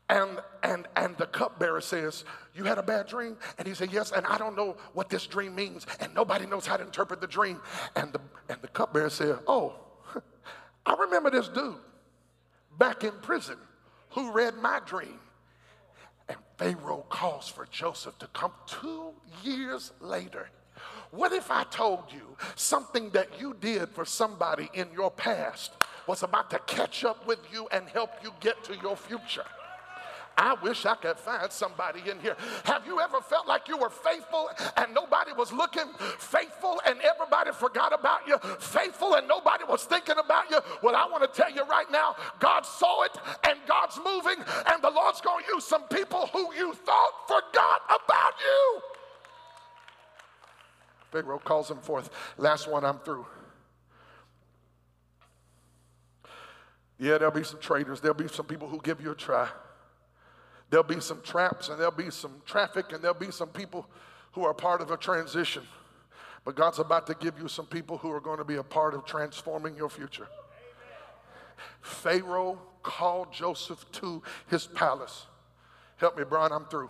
And, and, and the cupbearer says, You had a bad dream? And he said, Yes, and I don't know what this dream means, and nobody knows how to interpret the dream. And the, and the cupbearer said, Oh, I remember this dude back in prison who read my dream. And Pharaoh calls for Joseph to come two years later. What if I told you something that you did for somebody in your past was about to catch up with you and help you get to your future? I wish I could find somebody in here. Have you ever felt like you were faithful and nobody was looking? Faithful and everybody forgot about you? Faithful and nobody was thinking about you? Well, I want to tell you right now God saw it and God's moving, and the Lord's going to use some people who you thought forgot about you. Pharaoh calls him forth. Last one, I'm through. Yeah, there'll be some traitors. There'll be some people who give you a try. There'll be some traps and there'll be some traffic and there'll be some people who are part of a transition. But God's about to give you some people who are going to be a part of transforming your future. Pharaoh called Joseph to his palace. Help me, Brian, I'm through.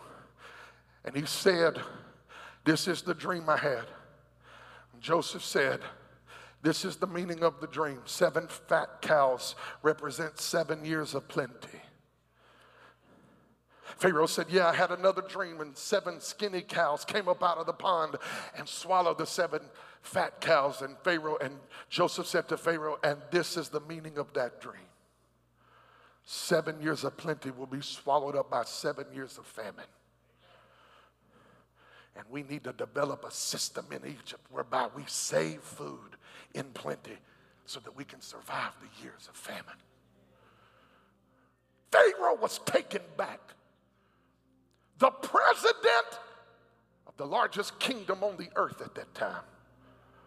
And he said, This is the dream I had. Joseph said, This is the meaning of the dream. Seven fat cows represent seven years of plenty. Pharaoh said, Yeah, I had another dream, and seven skinny cows came up out of the pond and swallowed the seven fat cows. And Pharaoh and Joseph said to Pharaoh, And this is the meaning of that dream. Seven years of plenty will be swallowed up by seven years of famine. And we need to develop a system in Egypt whereby we save food in plenty so that we can survive the years of famine. Pharaoh was taken back the president of the largest kingdom on the earth at that time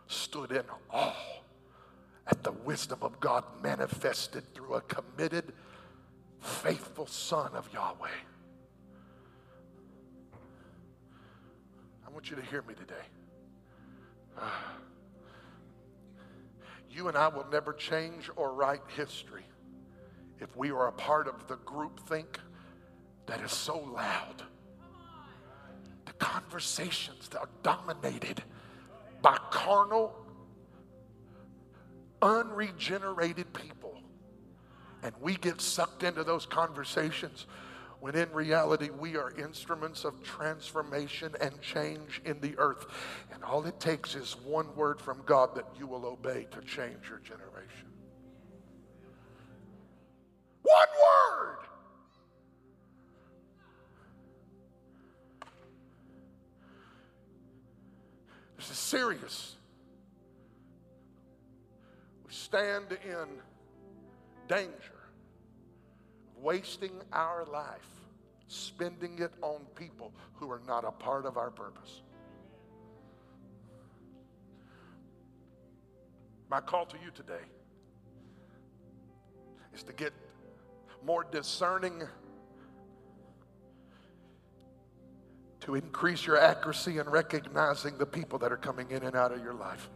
stood in awe at the wisdom of God manifested through a committed, faithful son of Yahweh. I want you to hear me today. you and I will never change or write history if we are a part of the group think that is so loud conversations that are dominated by carnal, unregenerated people. And we get sucked into those conversations when in reality we are instruments of transformation and change in the earth. And all it takes is one word from God that you will obey to change your generation. One word. This is serious. We stand in danger of wasting our life, spending it on people who are not a part of our purpose. My call to you today is to get more discerning to increase your accuracy in recognizing the people that are coming in and out of your life.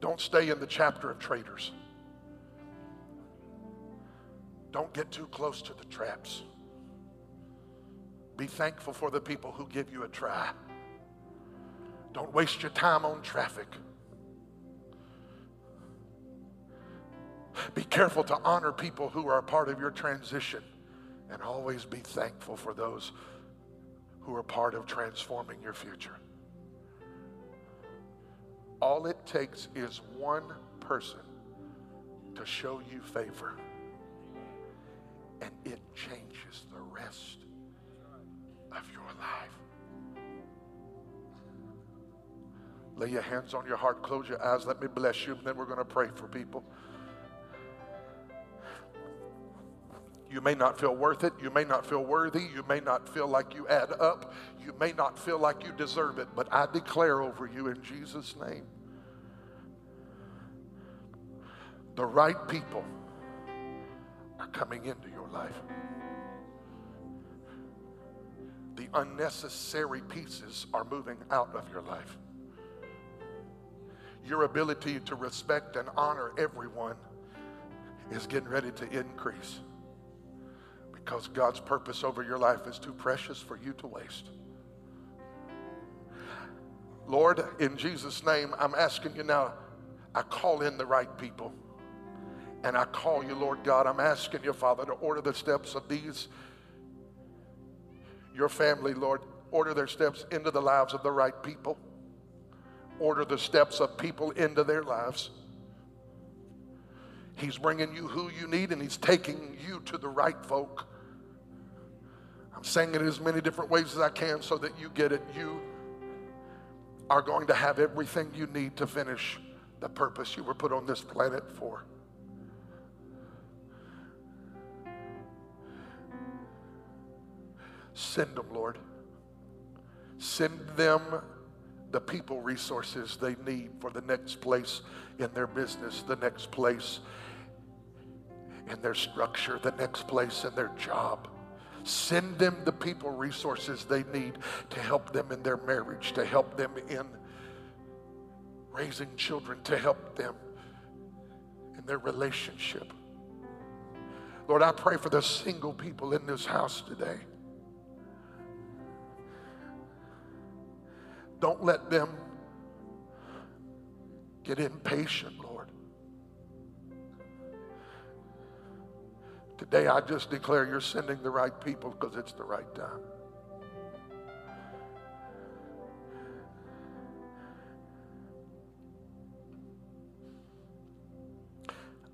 Don't stay in the chapter of traitors. Don't get too close to the traps. Be thankful for the people who give you a try. Don't waste your time on traffic. Be careful to honor people who are a part of your transition and always be thankful for those who are part of transforming your future. All it takes is one person to show you favor, and it changes the rest of your life. Lay your hands on your heart, close your eyes, let me bless you, and then we're going to pray for people. You may not feel worth it. You may not feel worthy. You may not feel like you add up. You may not feel like you deserve it. But I declare over you in Jesus' name the right people are coming into your life. The unnecessary pieces are moving out of your life. Your ability to respect and honor everyone is getting ready to increase because God's purpose over your life is too precious for you to waste. Lord, in Jesus' name, I'm asking you now, I call in the right people. And I call you, Lord God, I'm asking you, Father, to order the steps of these, your family, Lord. Order their steps into the lives of the right people. Order the steps of people into their lives. He's bringing you who you need and he's taking you to the right folk. I'm saying it as many different ways as I can so that you get it. You are going to have everything you need to finish the purpose you were put on this planet for. Send them, Lord. Send them the people resources they need for the next place in their business, the next place in their structure, the next place in their job. Send them the people resources they need to help them in their marriage, to help them in raising children, to help them in their relationship. Lord, I pray for the single people in this house today. Don't let them get impatient, Lord. Today, I just declare you're sending the right people because it's the right time.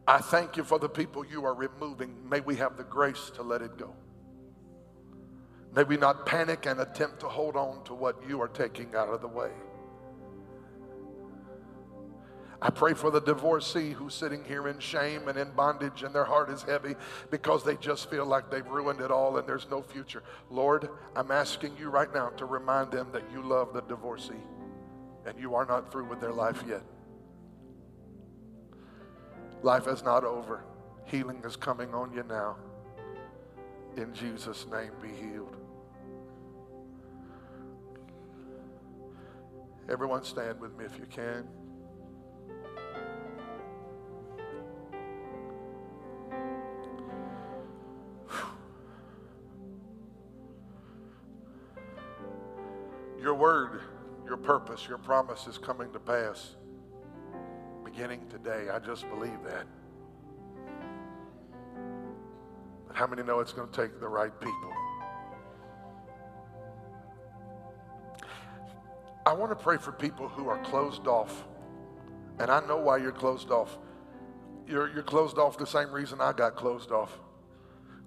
I thank you for the people you are removing. May we have the grace to let it go. May we not panic and attempt to hold on to what you are taking out of the way. I pray for the divorcee who's sitting here in shame and in bondage and their heart is heavy because they just feel like they've ruined it all and there's no future. Lord, I'm asking you right now to remind them that you love the divorcee and you are not through with their life yet. Life is not over. Healing is coming on you now. In Jesus' name, be healed. Everyone stand with me if you can. Your promise is coming to pass beginning today. I just believe that. But how many know it's going to take the right people? I want to pray for people who are closed off. And I know why you're closed off. You're, you're closed off the same reason I got closed off.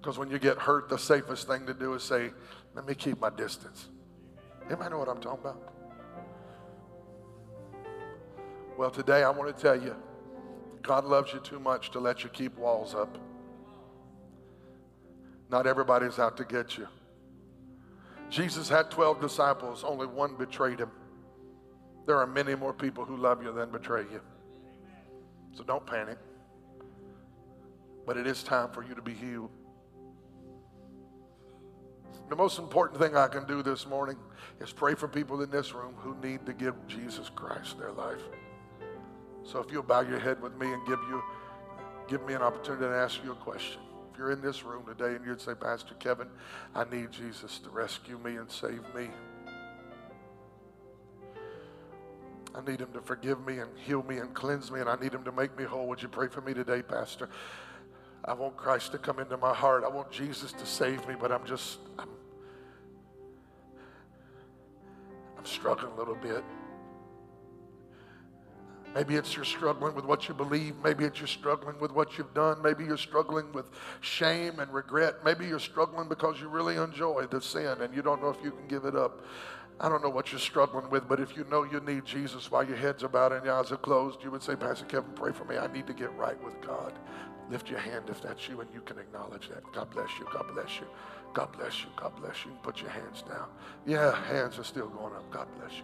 Because when you get hurt, the safest thing to do is say, let me keep my distance. Anybody know what I'm talking about? Well, today I want to tell you, God loves you too much to let you keep walls up. Not everybody's out to get you. Jesus had 12 disciples, only one betrayed him. There are many more people who love you than betray you. So don't panic. But it is time for you to be healed. The most important thing I can do this morning is pray for people in this room who need to give Jesus Christ their life. So if you'll bow your head with me and give you give me an opportunity to ask you a question. If you're in this room today and you'd say, Pastor Kevin, I need Jesus to rescue me and save me. I need him to forgive me and heal me and cleanse me, and I need him to make me whole. Would you pray for me today, Pastor? I want Christ to come into my heart. I want Jesus to save me, but I'm just, I'm, I'm struggling a little bit. Maybe it's you're struggling with what you believe. Maybe it's you're struggling with what you've done. Maybe you're struggling with shame and regret. Maybe you're struggling because you really enjoy the sin and you don't know if you can give it up. I don't know what you're struggling with, but if you know you need Jesus while your head's about and your eyes are closed, you would say, Pastor Kevin, pray for me. I need to get right with God. Lift your hand if that's you and you can acknowledge that. God bless you. God bless you. God bless you. God bless you. Put your hands down. Yeah, hands are still going up. God bless you.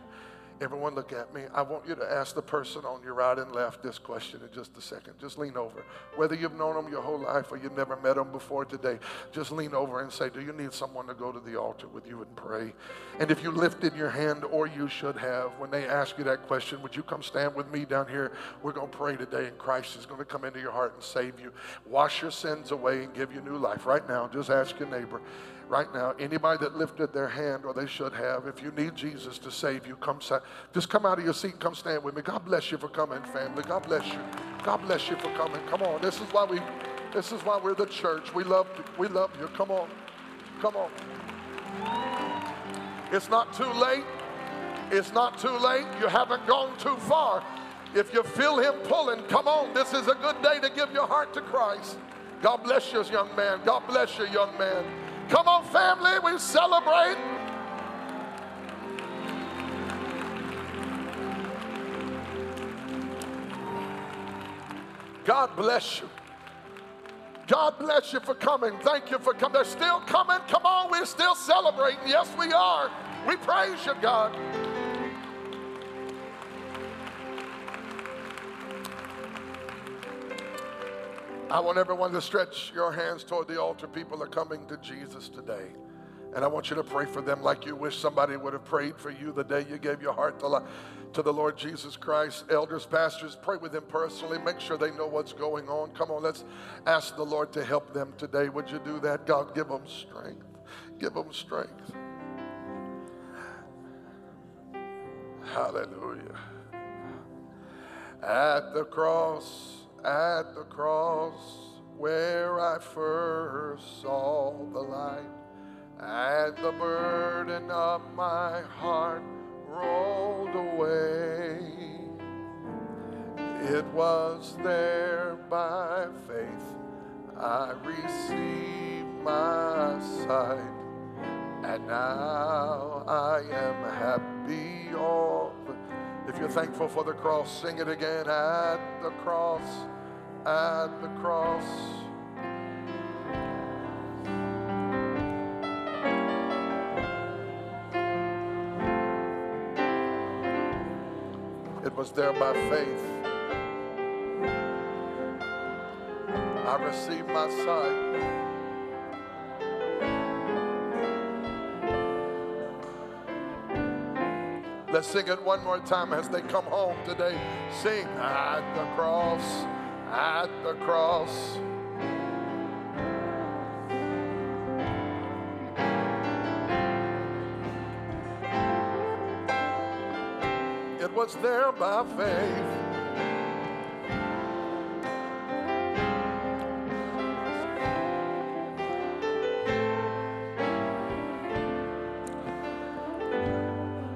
Everyone, look at me. I want you to ask the person on your right and left this question in just a second. Just lean over. Whether you've known them your whole life or you've never met them before today, just lean over and say, Do you need someone to go to the altar with you and pray? And if you lifted your hand, or you should have, when they ask you that question, would you come stand with me down here? We're going to pray today, and Christ is going to come into your heart and save you, wash your sins away, and give you new life. Right now, just ask your neighbor right now, anybody that lifted their hand or they should have, if you need Jesus to save you, come just come out of your seat and come stand with me. God bless you for coming, family. God bless you. God bless you for coming. Come on. This is why we this is why we're the church. We love we love you. Come on. Come on. It's not too late. It's not too late. You haven't gone too far. If you feel him pulling, come on. This is a good day to give your heart to Christ. God bless you, young man. God bless you, young man. Come on, family, we celebrate. God bless you. God bless you for coming. Thank you for coming. They're still coming. Come on, we're still celebrating. Yes, we are. We praise you, God. I want everyone to stretch your hands toward the altar. People are coming to Jesus today. And I want you to pray for them like you wish somebody would have prayed for you the day you gave your heart to, to the Lord Jesus Christ. Elders, pastors, pray with them personally. Make sure they know what's going on. Come on, let's ask the Lord to help them today. Would you do that? God, give them strength. Give them strength. Hallelujah. At the cross at the cross where I first saw the light, and the burden of my heart rolled away. It was there by faith I received my sight, and now I am happy all if you're thankful for the cross, sing it again at the cross, at the cross. It was there by faith. I received my sight. Let's sing it one more time as they come home today. Sing at the cross, at the cross. It was there by faith.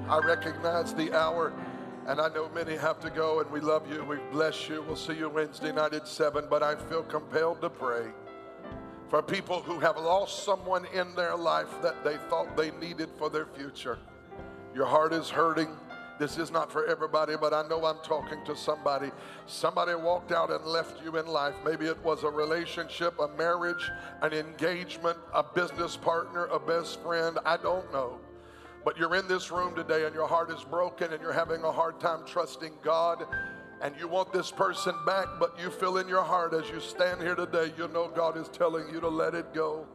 I recognize the hour, and I know many have to go, and we love you. We bless you. We'll see you Wednesday night at 7, but I feel compelled to pray for people who have lost someone in their life that they thought they needed for their future. Your heart is hurting. This is not for everybody, but I know I'm talking to somebody. Somebody walked out and left you in life. Maybe it was a relationship, a marriage, an engagement, a business partner, a best friend. I don't know. But you're in this room today and your heart is broken and you're having a hard time trusting God and you want this person back, but you feel in your heart as you stand here today, you know God is telling you to let it go.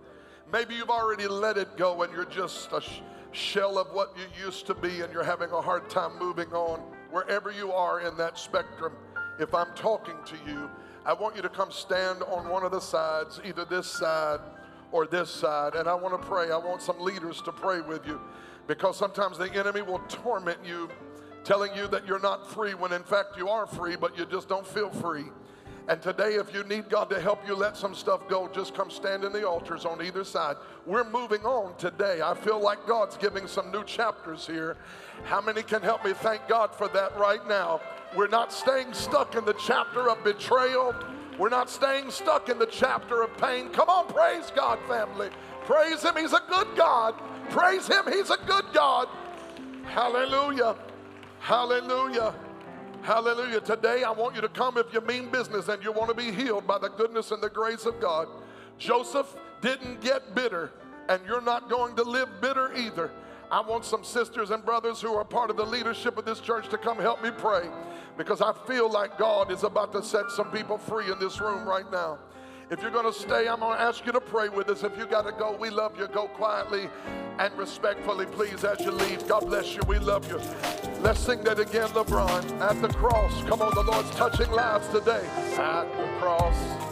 Maybe you've already let it go and you're just a sh- shell of what you used to be and you're having a hard time moving on. Wherever you are in that spectrum, if I'm talking to you, I want you to come stand on one of the sides, either this side or this side. And I want to pray. I want some leaders to pray with you. Because sometimes the enemy will torment you, telling you that you're not free when in fact you are free, but you just don't feel free. And today, if you need God to help you let some stuff go, just come stand in the altars on either side. We're moving on today. I feel like God's giving some new chapters here. How many can help me thank God for that right now? We're not staying stuck in the chapter of betrayal. We're not staying stuck in the chapter of pain. Come on, praise God, family. Praise Him. He's a good God. Praise Him. He's a good God. Hallelujah. Hallelujah. Hallelujah. Today, I want you to come if you mean business and you want to be healed by the goodness and the grace of God. Joseph didn't get bitter, and you're not going to live bitter either. I want some sisters and brothers who are part of the leadership of this church to come help me pray because I feel like God is about to set some people free in this room right now. If you're going to stay, I'm going to ask you to pray with us. If you got to go, we love you. Go quietly and respectfully, please, as you leave. God bless you. We love you. Let's sing that again, LeBron. At the cross. Come on, the Lord's touching lives today. At the cross.